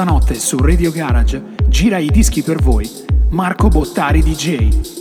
Questa notte su Radio Garage gira i dischi per voi Marco Bottari DJ.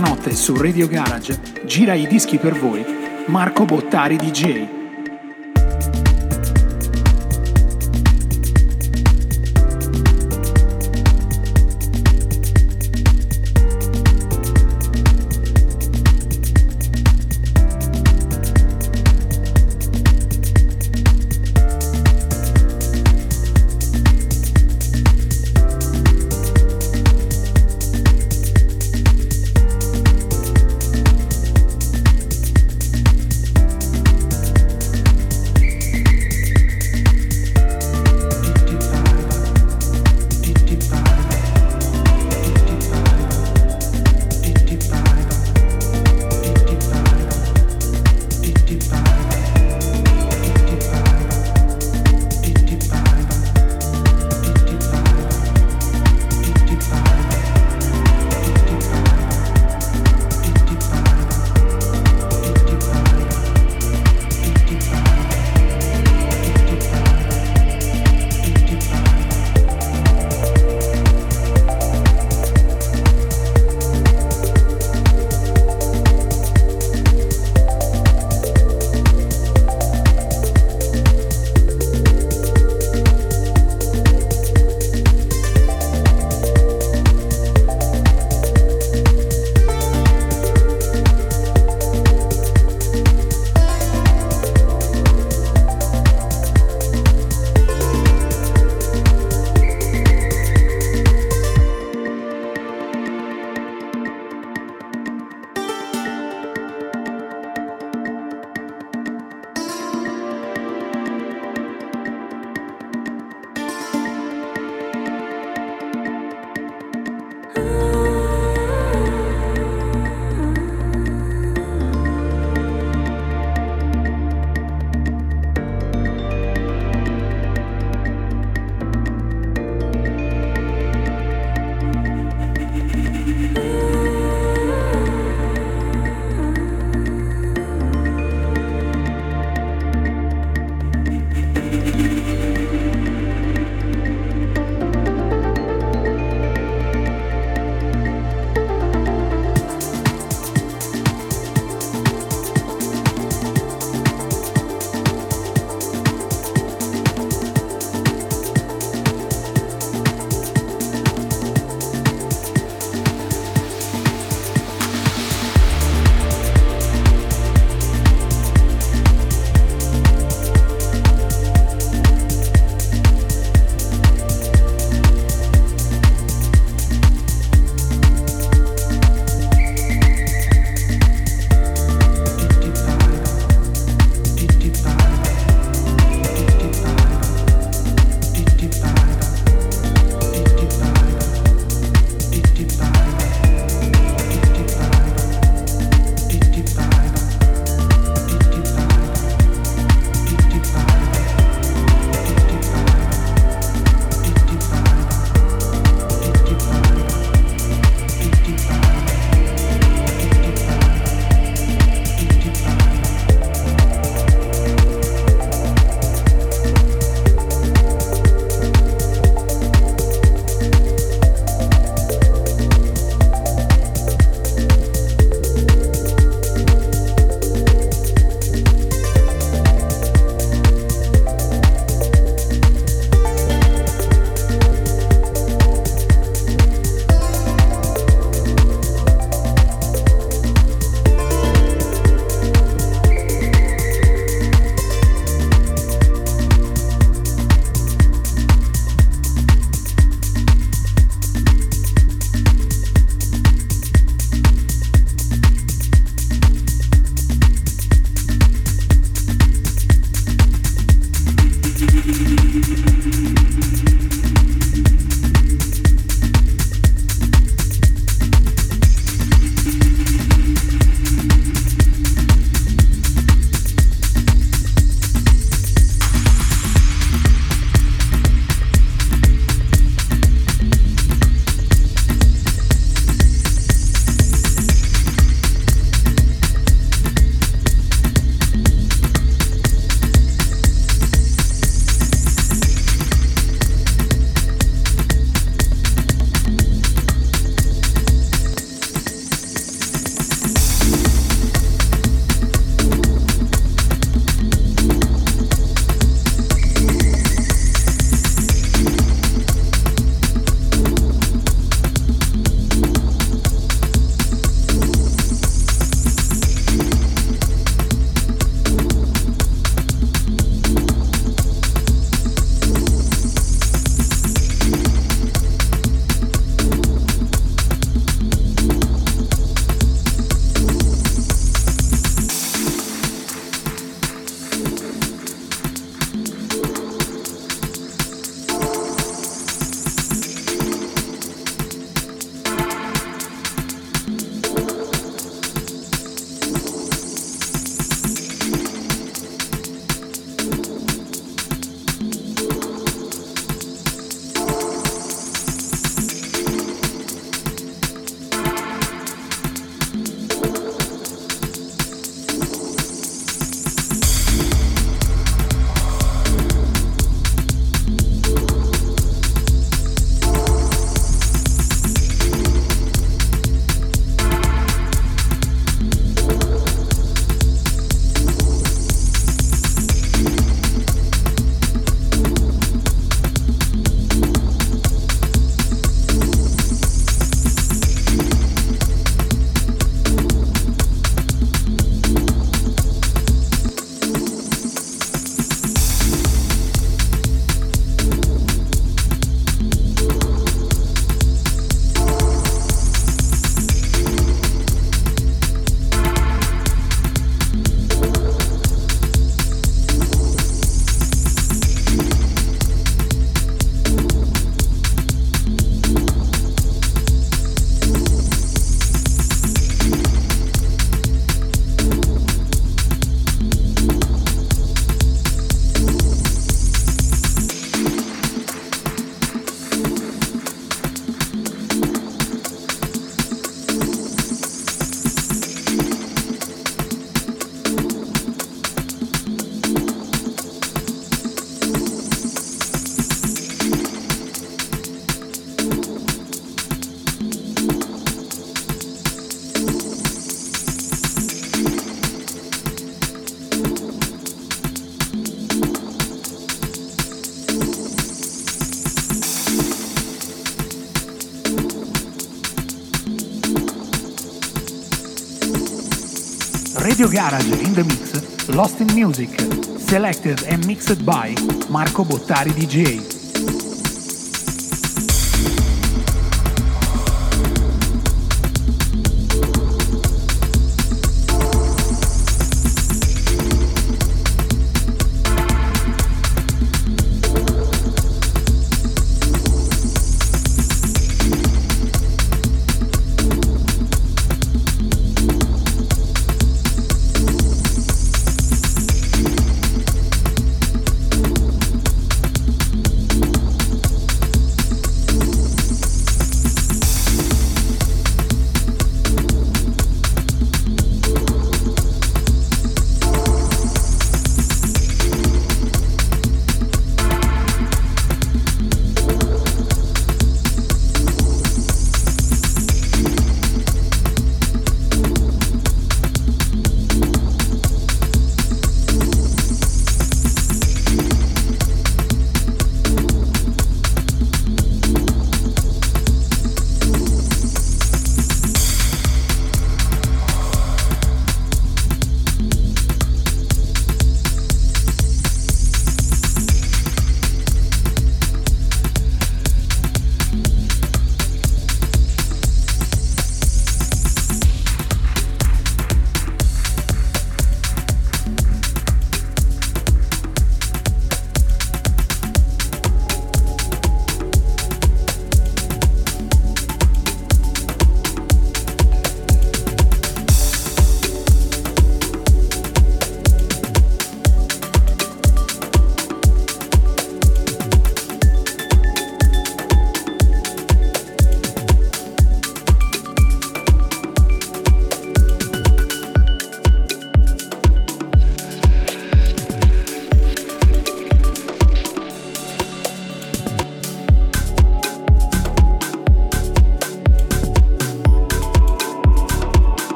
Notte su Radio Garage gira i dischi per voi Marco Bottari DJ. Radio Garage in the Mix, Lost in Music, selected and mixed by Marco Bottari DJ.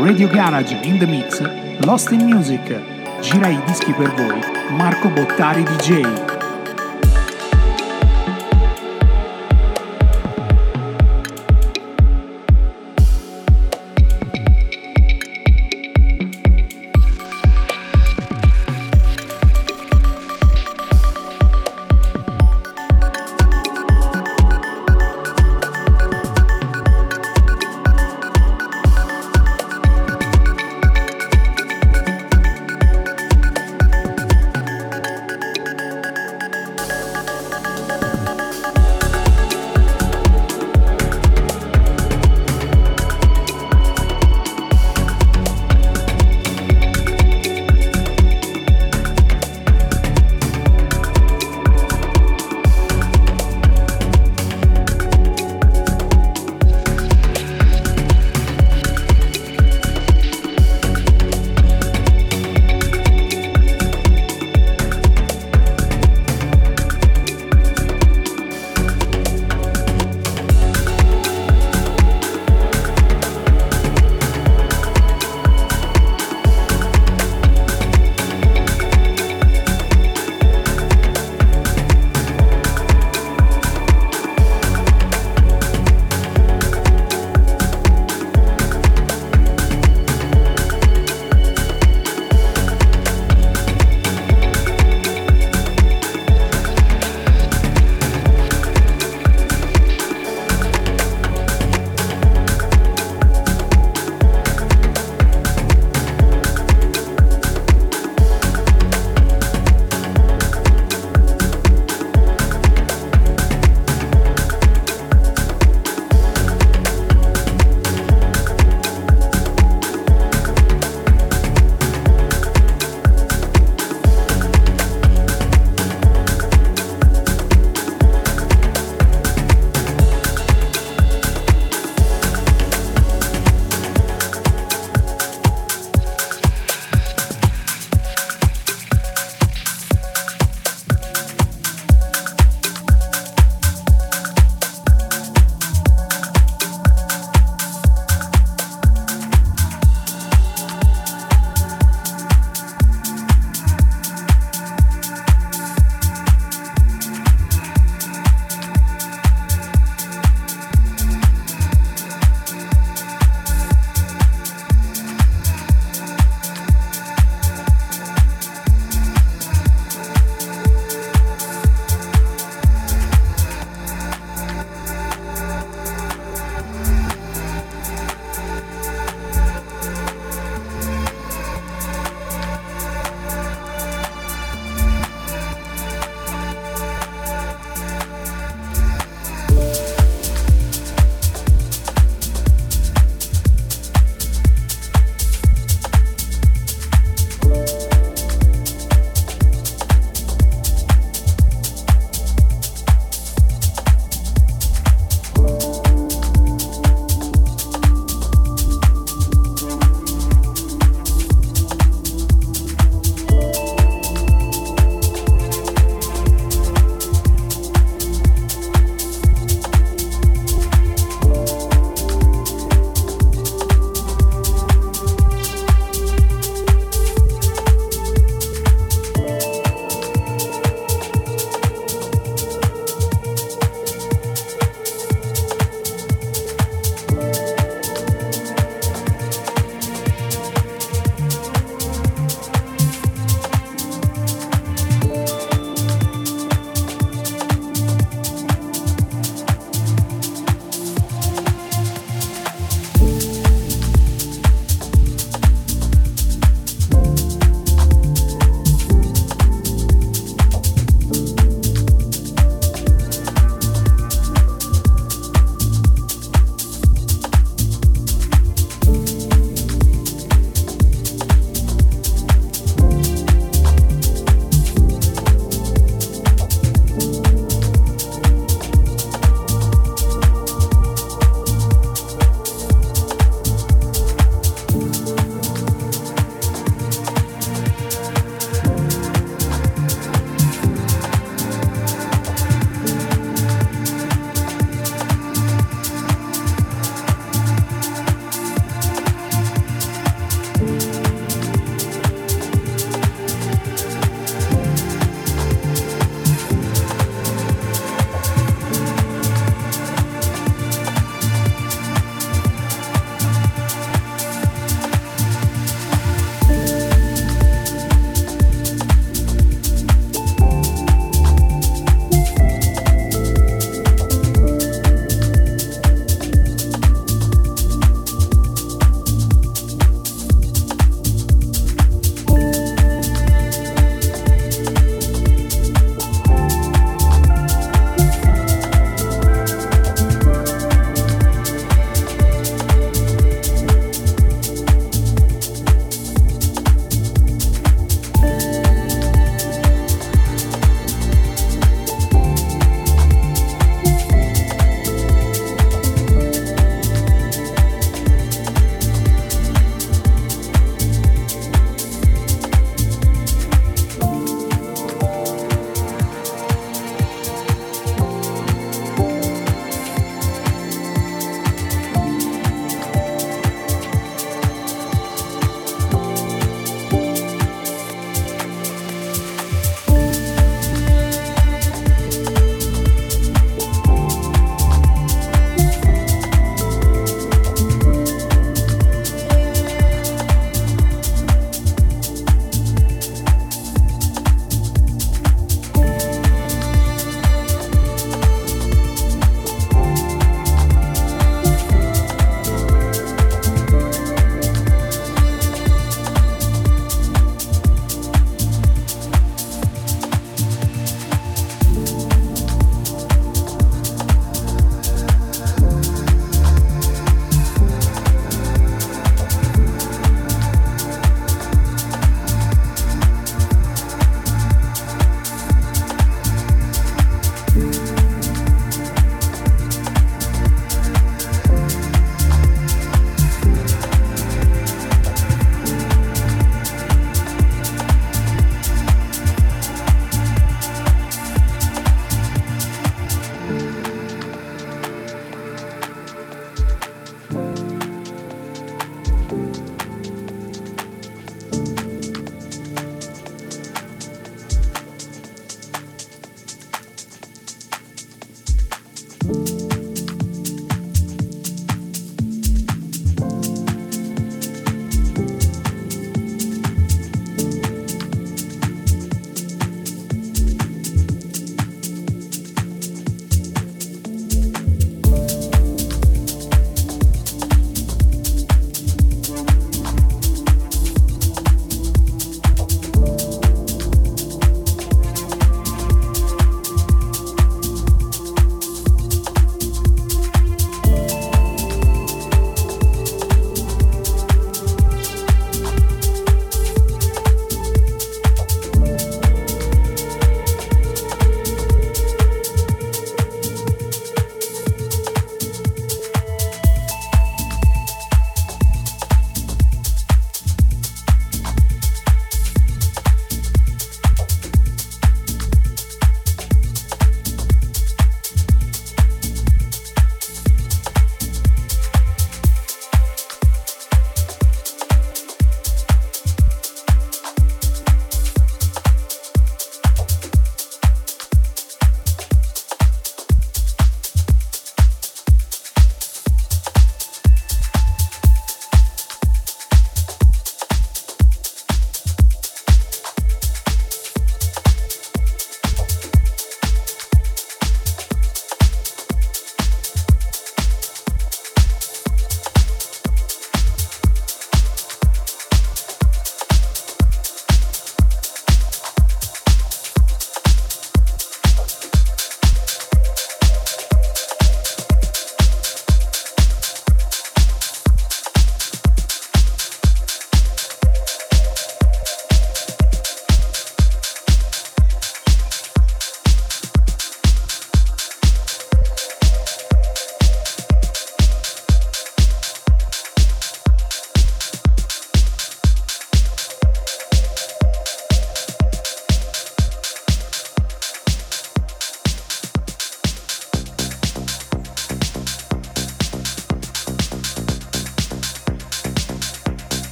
Radio Garage in the Mix, Lost in Music. Gira i dischi per voi, Marco Bottari DJ.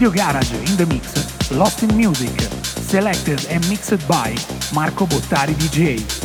Radio Garage in the mix, Lost in Music, selected and mixed by Marco Bottari DJ.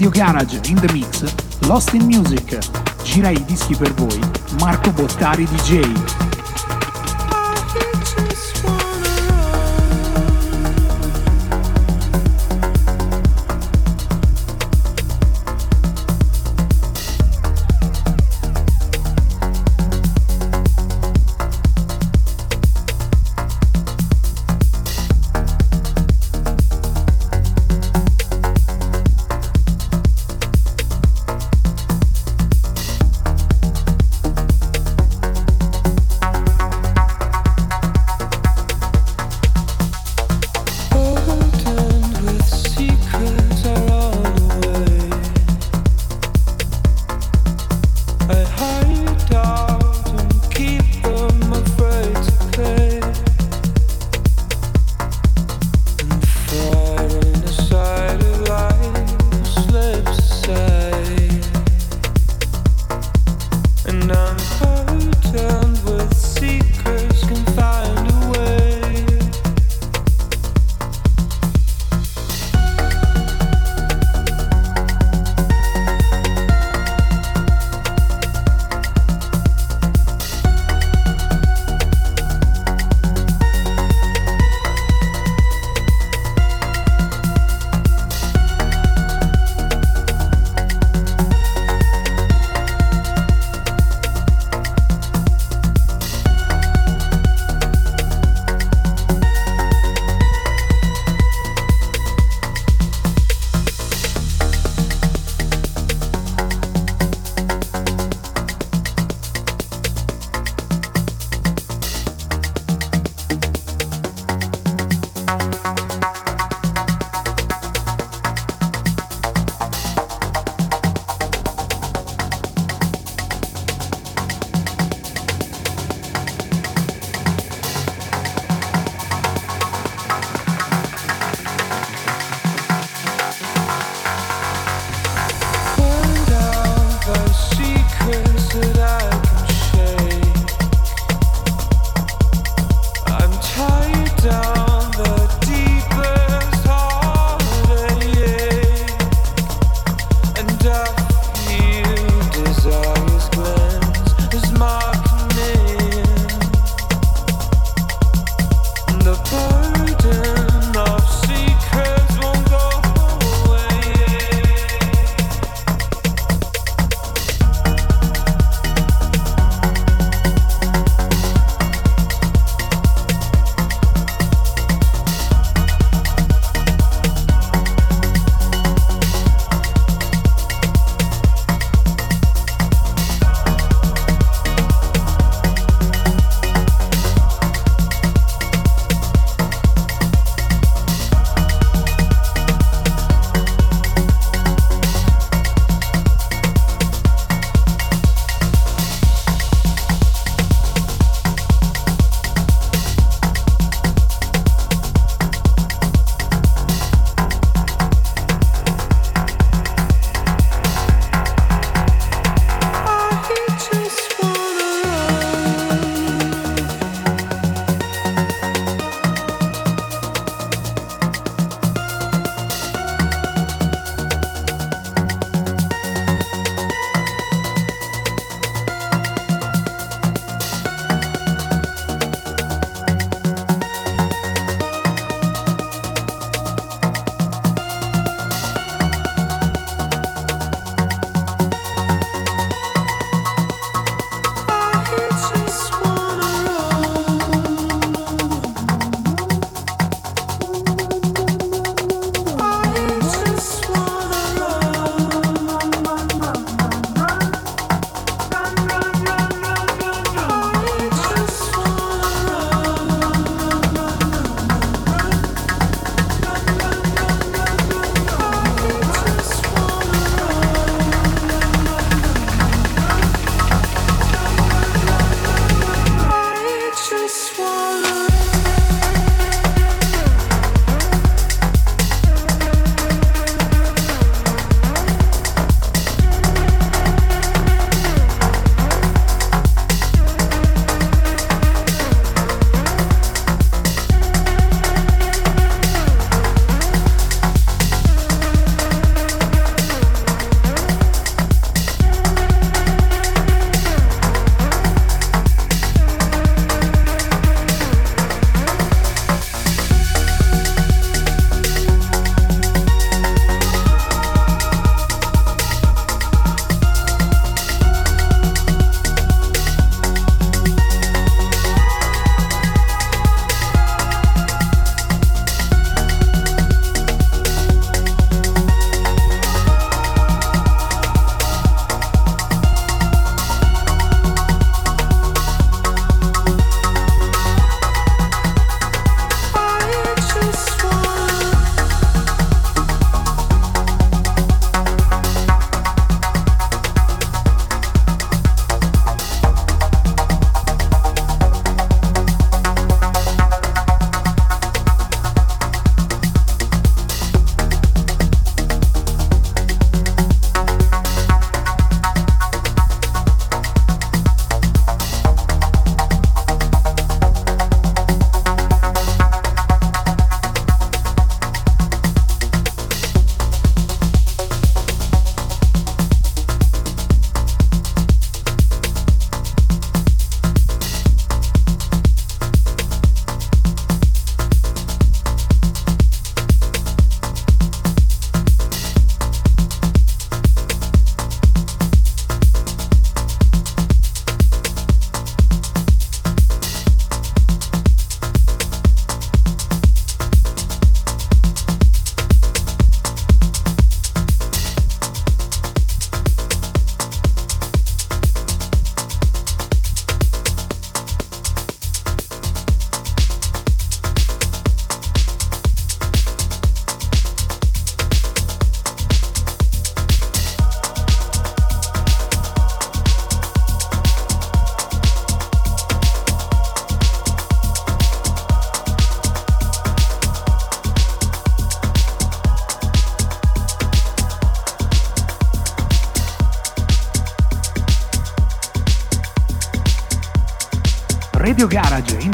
Radio Garage in the Mix, Lost in Music. Gira i dischi per voi, Marco Bottari DJ.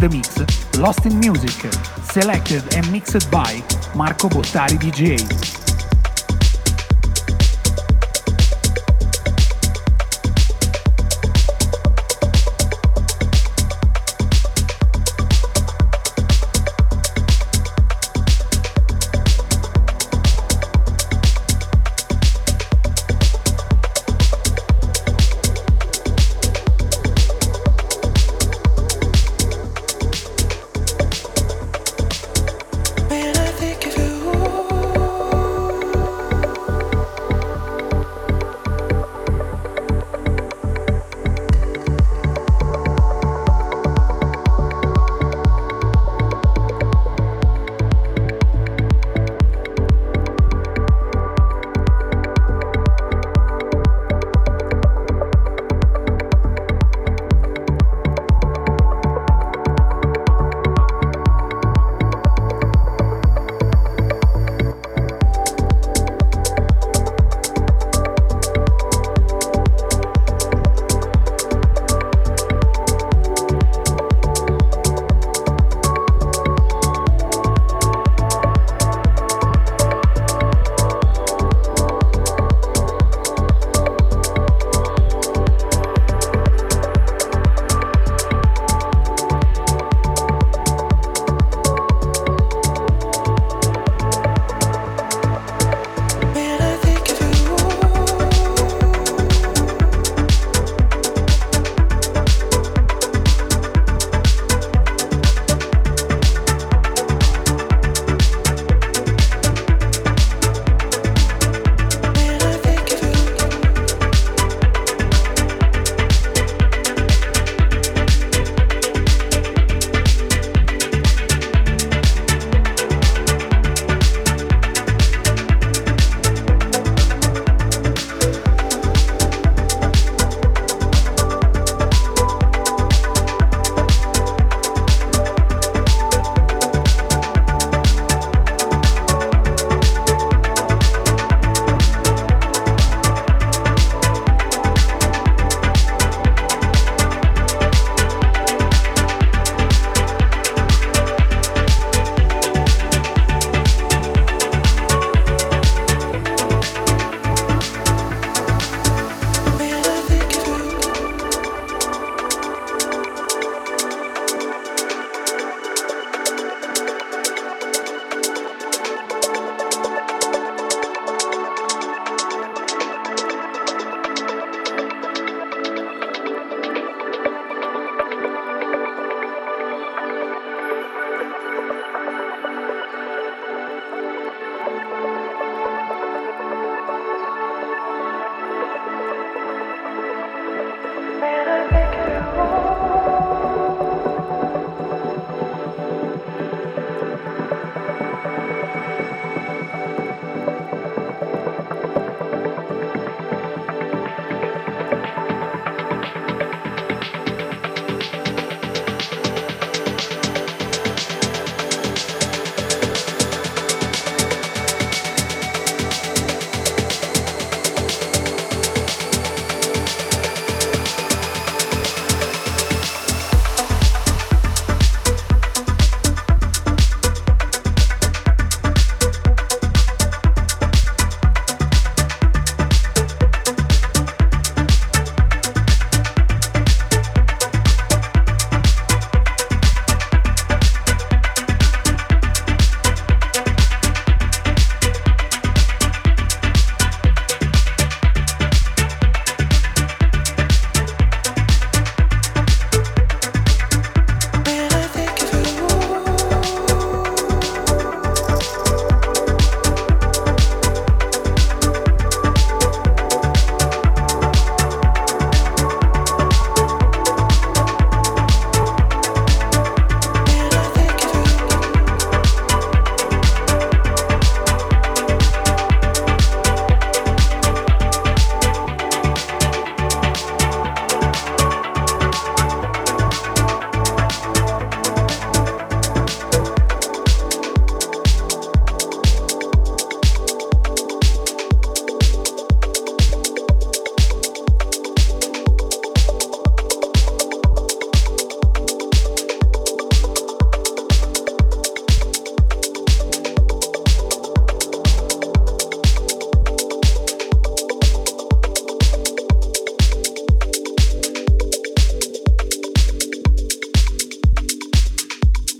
Garage in the mix, Lost in Music, selected and mixed by Marco Bottari DJ.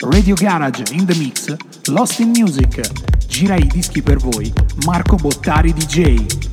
Radio Garage in the Mix, Lost in Music. Gira i dischi per voi, Marco Bottari DJ.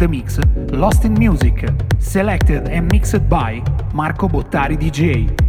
The Mix, Lost in Music, selected and mixed by Marco Bottari DJ.